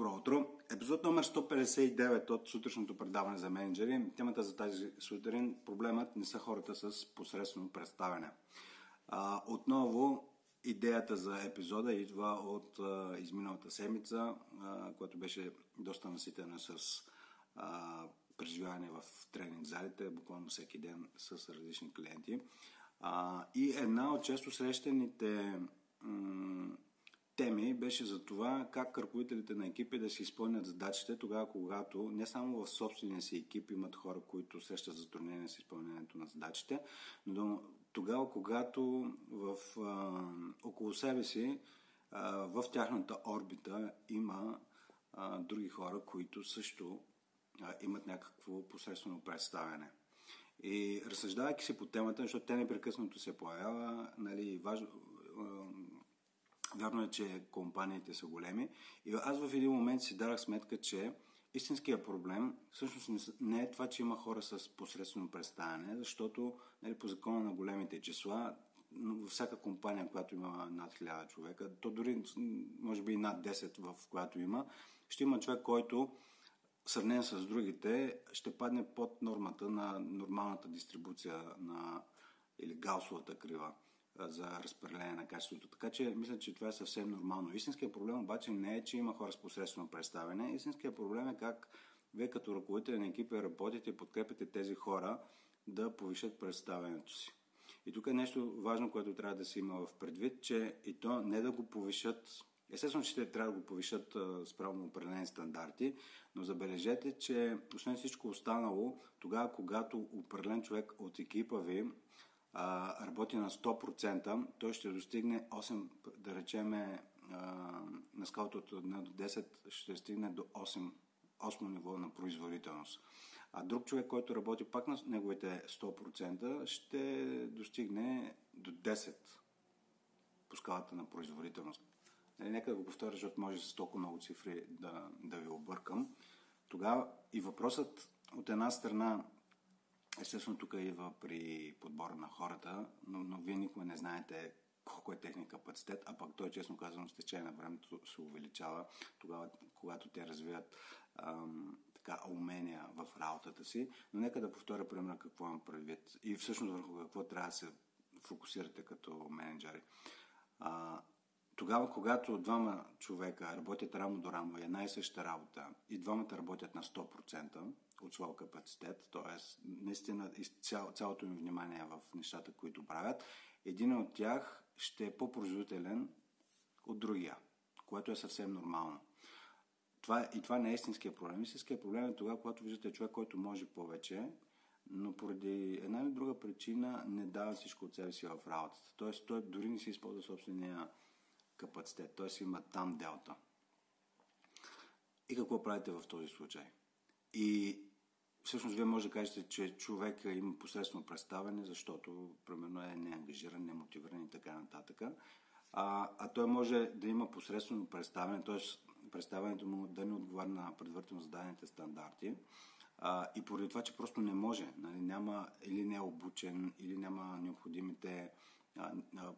Добро утро! Епизод номер 159 от сутрешното предаване за менеджери. Темата за тази сутрин проблемът не са хората с посредствено представяне. А, отново идеята за епизода идва от а, изминалата седмица, която беше доста наситена с а, преживяване в тренинг залите, буквално всеки ден с различни клиенти. А, и една от често срещаните м- теми беше за това как ръководителите на екипи да си изпълнят задачите тогава, когато не само в собствения си екип имат хора, които срещат затруднения с изпълнението на задачите, но тогава, когато в, а, около себе си а, в тяхната орбита има а, други хора, които също а, имат някакво посредствено представяне. И разсъждавайки се по темата, защото те непрекъснато се появява, нали, важно, Вярно е, че компаниите са големи. И аз в един момент си дарах сметка, че истинския проблем всъщност не е това, че има хора с посредствено представяне, защото нали, по закона на големите числа във всяка компания, която има над 1000 човека, то дори може би и над 10, в която има, ще има човек, който сравнен с другите, ще падне под нормата на нормалната дистрибуция на или гаусовата крива за разпределение на качеството. Така че мисля, че това е съвсем нормално. Истинският проблем обаче не е, че има хора с посредствено представяне. Истинският проблем е как вие като ръководители на екипи работите и подкрепите тези хора да повишат представянето си. И тук е нещо важно, което трябва да се има в предвид, че и то не да го повишат Естествено, че те трябва да го повишат справно определени стандарти, но забележете, че освен всичко останало, тогава, когато определен човек от екипа ви а, работи на 100%, той ще достигне 8, да речеме, на скалата от 1 до 10 ще стигне до 8, 8 ниво на производителност. А друг човек, който работи пак на неговите 100%, ще достигне до 10 по скалата на производителност. Нали, нека да го повторя, защото може с толкова много цифри да, да ви объркам. Тогава и въпросът от една страна Естествено, тук идва при подбора на хората, но, но вие никога не знаете колко е техния капацитет, а пък той, честно казано, с течение на времето се увеличава тогава, когато те развият ам, така, умения в работата си. Но нека да повторя, примерно, какво имам предвид и всъщност върху какво трябва да се фокусирате като менеджери. А, тогава, когато двама човека работят рамо до рамо и една и съща работа и двамата работят на 100%, от своя капацитет, т.е. наистина цял, цялото им внимание в нещата, които правят, един от тях ще е по-производителен от другия, което е съвсем нормално. Това, и това не е истинския проблем. Истинския проблем е тогава, когато виждате човек, който може повече, но поради една или друга причина не дава всичко от себе си в работата. Тоест, той дори не си използва собствения капацитет. Т.е. има там делта. И какво правите в този случай? И всъщност вие може да кажете, че човек има посредствено представяне, защото примерно е неангажиран, немотивиран и така нататък. А, а той може да има посредствено представяне, т.е. представянето му да не отговаря на предварително зададените стандарти. А, и поради това, че просто не може, нали, няма или не е обучен, или няма необходимите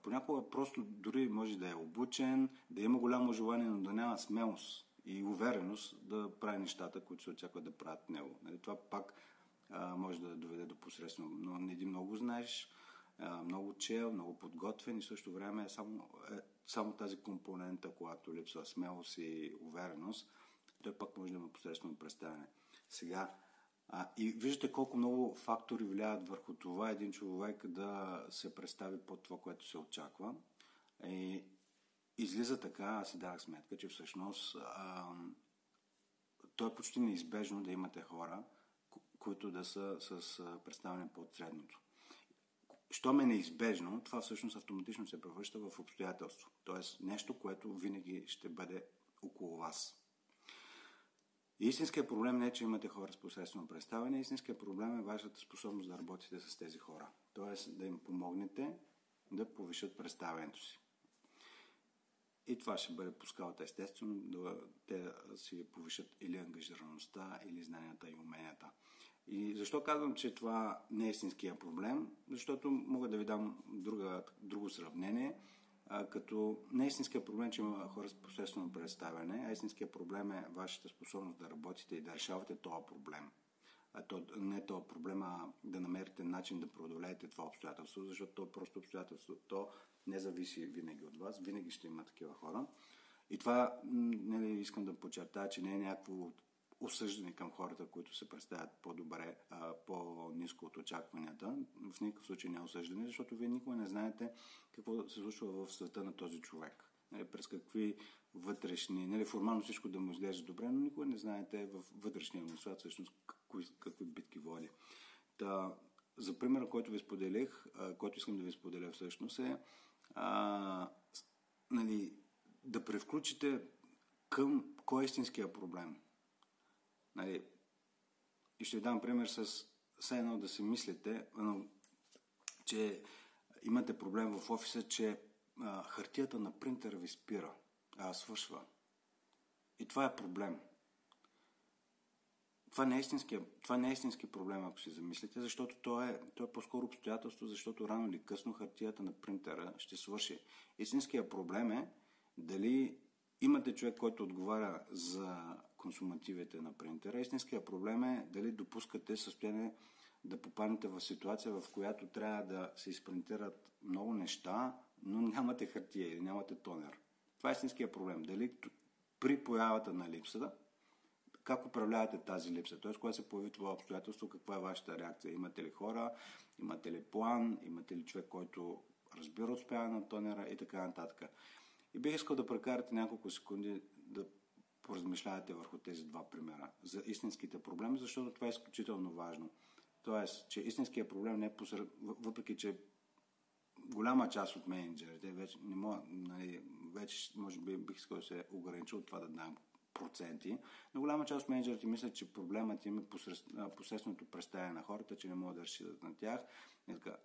понякога просто дори може да е обучен, да има голямо желание, но да няма смелост и увереност да прави нещата, които се очакват да правят него. Нали, това пак а, може да доведе до посредствено. Но не един много знаеш, а, много чел, много подготвен и също време е само, е, само тази компонента, която липсва смелост и увереност, той пак може да има посредствено представяне. Сега, а, и виждате колко много фактори влияят върху това един човек да се представи под това, което се очаква. И, излиза така, аз си дадах сметка, че всъщност а, то е почти неизбежно да имате хора, които да са с представяне под средното. Щом е неизбежно, това всъщност автоматично се превръща в обстоятелство. Тоест нещо, което винаги ще бъде около вас. Истинският проблем не е, че имате хора с посредствено представяне. Истинският проблем е вашата способност да работите с тези хора. Тоест да им помогнете да повишат представянето си. И това ще бъде по скалата естествено, да те си повишат или ангажираността, или знанията и уменията. И защо казвам, че това не е истинския проблем? Защото мога да ви дам друга, друго сравнение. Като не истинския проблем, че има хора с посредствено представяне, а истинския проблем е вашата способност да работите и да решавате този проблем. А то, не този проблем, а да намерите начин да преодолеете това обстоятелство, защото то просто обстоятелство, то не зависи винаги от вас, винаги ще има такива хора. И това, нали, искам да подчертая, че не е някакво осъждане към хората, които се представят по-добре, по-низко от очакванията. В никакъв случай не е осъждане, защото вие никога не знаете какво се случва в света на този човек. Нали, през какви вътрешни, нали, формално всичко да му изглежда добре, но никога не знаете в вътрешния му свят всъщност какви, какви битки води. Та, за примера, който ви споделих, който искам да ви споделя всъщност е а, нали, да превключите към кой е истинския проблем. Нали, и ще ви дам пример с все едно да си мислите, че имате проблем в офиса, че а, хартията на принтера ви спира, а свършва. И това е проблем. Това не, е истински, това не е истински проблем, ако си замислите, защото то е, то е по-скоро обстоятелство, защото рано или късно хартията на принтера ще свърши. Истинският проблем е дали имате човек, който отговаря за консумативите на принтера. Истинският проблем е дали допускате състояние да попаднете в ситуация, в която трябва да се изпринтират много неща, но нямате хартия или нямате тонер. Това е истинският проблем. Дали при появата на липсата, как управлявате тази липса? Т.е. когато се появи това обстоятелство, каква е вашата реакция? Имате ли хора, имате ли план, имате ли човек, който разбира от на тонера и така нататък. И бих искал да прекарате няколко секунди да поразмишлявате върху тези два примера за истинските проблеми, защото това е изключително важно. Тоест, че истинският проблем не е посред... въпреки, че голяма част от менеджерите вече не мога, нали, вече може би бих искал да се огранича от това да дам проценти, но голяма част от менеджерите мислят, че проблемът им е посредственото представяне на хората, че не могат да разчитат на тях.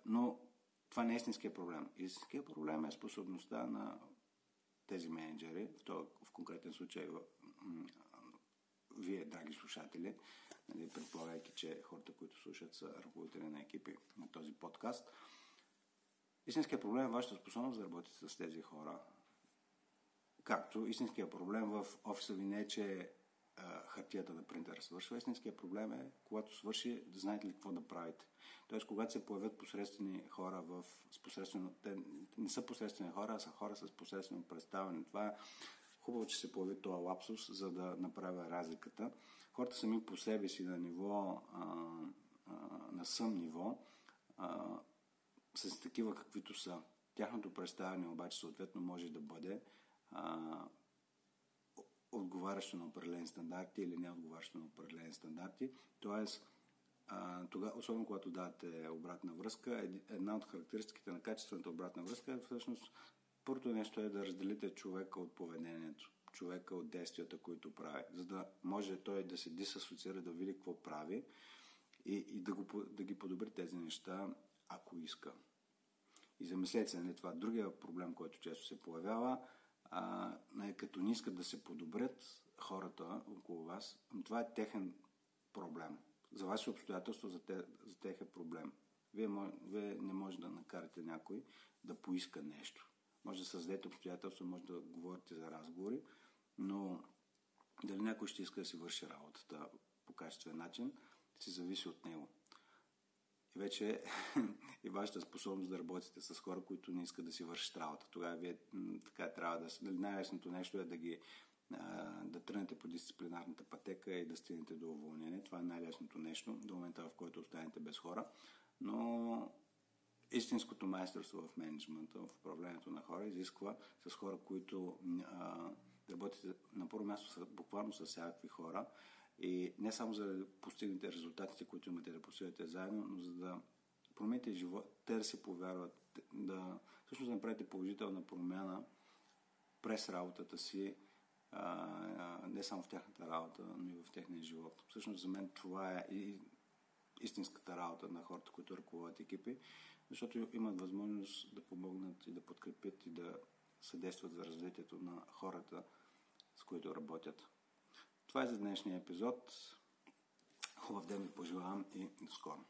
Но това не е истинският проблем. Истинският проблем е способността на тези менеджери, в, това, в конкретен случай вие, драги слушатели, нали, предполагайки, че хората, които слушат, са ръководители на екипи на този подкаст. Истинският проблем е вашата способност да работите с тези хора. Както истинският проблем в офиса ви не е, че хартията на принтера свършва. Истинският проблем е, когато свърши, да знаете ли какво да правите. Тоест, когато се появят посредствени хора в с посредствено... Те не са посредствени хора, а са хора с посредствено представяне. Това е хубаво, че се появи този лапсус, за да направя разликата. Хората сами по себе си на ниво, а, а, на съм ниво, а, с такива каквито са. Тяхното представяне обаче съответно може да бъде а, отговарящо на определени стандарти или не отговарящо на определени стандарти. Тоест, тогава, особено когато давате обратна връзка, една от характеристиките на качествената обратна връзка е всъщност първото нещо е да разделите човека от поведението, човека от действията, които прави, за да може той да се дисасоциира, да види какво прави и, и да, го, да ги подобри тези неща, ако иска. И замислете се, нали, това другия проблем, който често се появява, а, като не искат да се подобрят хората около вас, това е техен проблем. За вас е обстоятелство, за, те, за тех е проблем. Вие, вие не може да накарате някой да поиска нещо. Може да създадете обстоятелство, може да говорите за разговори, но дали някой ще иска да си върши работата по качествен начин, си зависи от него. И вече и вашата способност да работите с хора, които не искат да си вършат работа. Тогава вие така трябва да... Най-лесното нещо е да ги да тръгнете по дисциплинарната пътека и да стигнете до уволнение. Това е най-лесното нещо до момента, в който останете без хора. Но истинското майсторство в менеджмента, в управлението на хора, изисква с хора, които а, работите на първо място буквално с всякакви хора и не само за да постигнете резултатите, които имате да постигнете заедно, но за да промените живот, те да се повярват, да всъщност да направите положителна промяна през работата си, а, не само в тяхната работа, но и в техния живот. Всъщност за мен това е и истинската работа на хората, които ръководят екипи, защото имат възможност да помогнат и да подкрепят и да съдействат за развитието на хората, с които работят. Това е за днешния епизод. Хубав ден ви пожелавам и до скоро.